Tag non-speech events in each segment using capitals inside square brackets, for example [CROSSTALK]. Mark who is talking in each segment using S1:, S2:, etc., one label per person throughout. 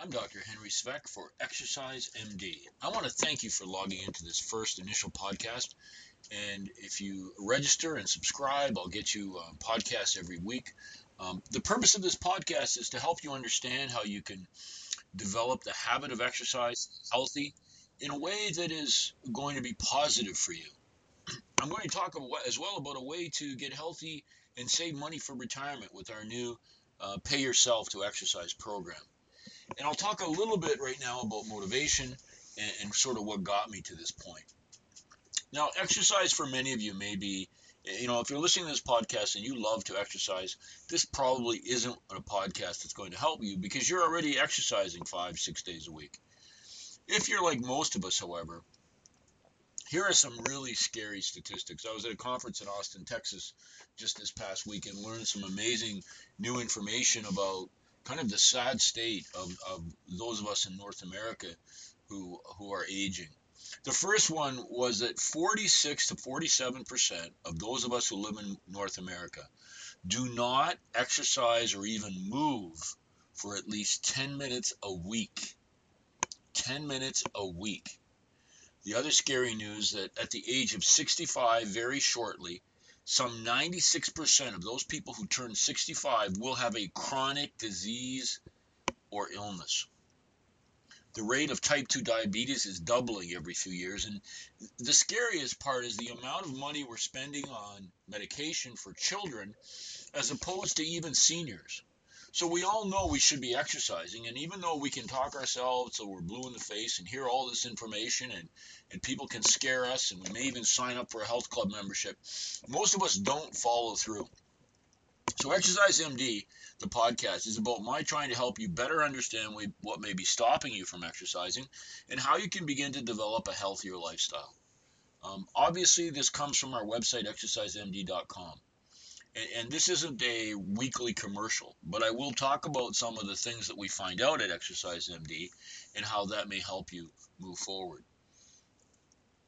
S1: I'm Dr. Henry Svec for Exercise MD. I want to thank you for logging into this first initial podcast. And if you register and subscribe, I'll get you uh, podcasts every week. Um, the purpose of this podcast is to help you understand how you can develop the habit of exercise healthy in a way that is going to be positive for you. [CLEARS THROAT] I'm going to talk as well about a way to get healthy and save money for retirement with our new uh, Pay Yourself to Exercise program. And I'll talk a little bit right now about motivation and, and sort of what got me to this point. Now, exercise for many of you may be, you know, if you're listening to this podcast and you love to exercise, this probably isn't a podcast that's going to help you because you're already exercising five, six days a week. If you're like most of us, however, here are some really scary statistics. I was at a conference in Austin, Texas, just this past week and learned some amazing new information about kind of the sad state of, of those of us in North America who who are aging. The first one was that 46 to 47 percent of those of us who live in North America do not exercise or even move for at least 10 minutes a week. 10 minutes a week. The other scary news that at the age of 65, very shortly, some 96% of those people who turn 65 will have a chronic disease or illness. The rate of type 2 diabetes is doubling every few years. And the scariest part is the amount of money we're spending on medication for children as opposed to even seniors. So we all know we should be exercising, and even though we can talk ourselves so we're blue in the face and hear all this information, and and people can scare us, and we may even sign up for a health club membership, most of us don't follow through. So Exercise MD, the podcast, is about my trying to help you better understand what may be stopping you from exercising, and how you can begin to develop a healthier lifestyle. Um, obviously, this comes from our website, exercisemd.com. And, this isn't a weekly commercial, but I will talk about some of the things that we find out at Exercise MD and how that may help you move forward.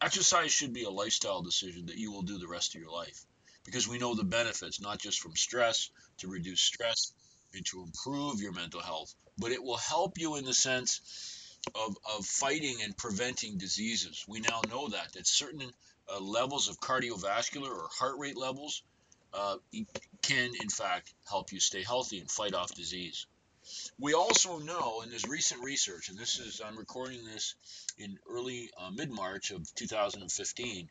S1: Exercise should be a lifestyle decision that you will do the rest of your life because we know the benefits, not just from stress, to reduce stress and to improve your mental health, but it will help you in the sense of, of fighting and preventing diseases. We now know that, that certain uh, levels of cardiovascular or heart rate levels uh, can, in fact, help you stay healthy and fight off disease. We also know, in this recent research, and this is, I'm recording this in early uh, mid March of 2015,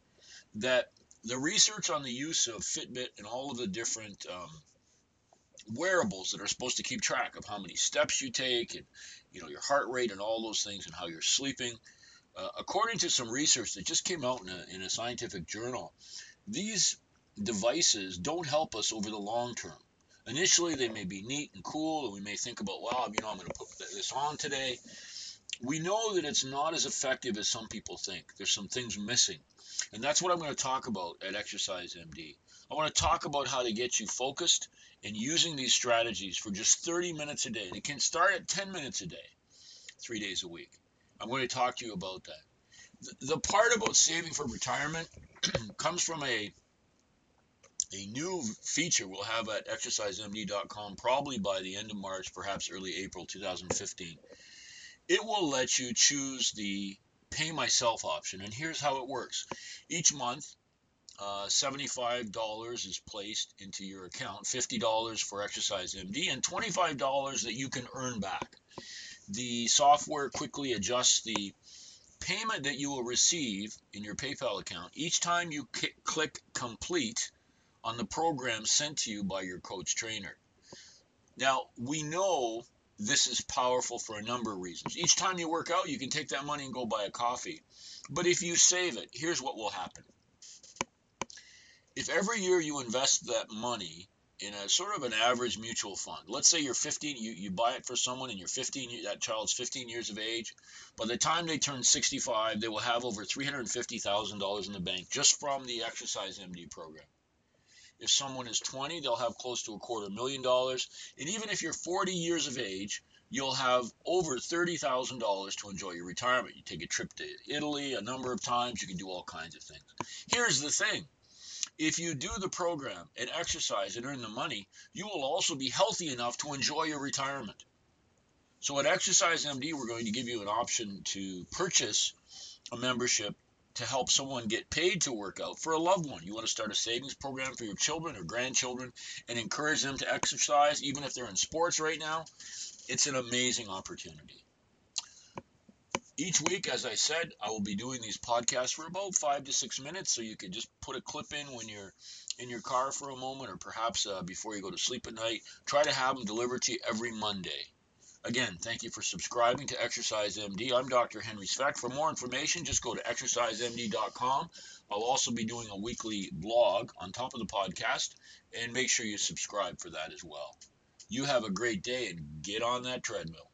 S1: that the research on the use of Fitbit and all of the different um, wearables that are supposed to keep track of how many steps you take and you know your heart rate and all those things and how you're sleeping. Uh, according to some research that just came out in a, in a scientific journal, these devices don't help us over the long term. Initially, they may be neat and cool, and we may think about, well, you know, I'm going to put this on today. We know that it's not as effective as some people think. There's some things missing. And that's what I'm going to talk about at Exercise MD. I want to talk about how to get you focused and using these strategies for just 30 minutes a day. And it can start at 10 minutes a day, three days a week. I'm going to talk to you about that. The part about saving for retirement [CLEARS THROAT] comes from a a new feature we'll have at exercisemd.com probably by the end of March, perhaps early April 2015. It will let you choose the pay myself option. And here's how it works each month, uh, $75 is placed into your account, $50 for Exercise MD, and $25 that you can earn back. The software quickly adjusts the payment that you will receive in your PayPal account each time you click complete on the program sent to you by your coach trainer. Now, we know this is powerful for a number of reasons. Each time you work out, you can take that money and go buy a coffee. But if you save it, here's what will happen. If every year you invest that money in a sort of an average mutual fund, let's say you're 15, you, you buy it for someone and you're 15, that child's 15 years of age. By the time they turn 65, they will have over $350,000 in the bank just from the Exercise MD program. If someone is 20, they'll have close to a quarter million dollars. And even if you're 40 years of age, you'll have over $30,000 to enjoy your retirement. You take a trip to Italy a number of times, you can do all kinds of things. Here's the thing if you do the program and exercise and earn the money, you will also be healthy enough to enjoy your retirement. So at Exercise MD, we're going to give you an option to purchase a membership to help someone get paid to work out for a loved one. You want to start a savings program for your children or grandchildren and encourage them to exercise, even if they're in sports right now. It's an amazing opportunity. Each week, as I said, I will be doing these podcasts for about five to six minutes, so you can just put a clip in when you're in your car for a moment, or perhaps uh, before you go to sleep at night. Try to have them delivered to you every Monday. Again, thank you for subscribing to Exercise MD. I'm Dr. Henry Svec. For more information, just go to exercisemd.com. I'll also be doing a weekly blog on top of the podcast, and make sure you subscribe for that as well. You have a great day and get on that treadmill.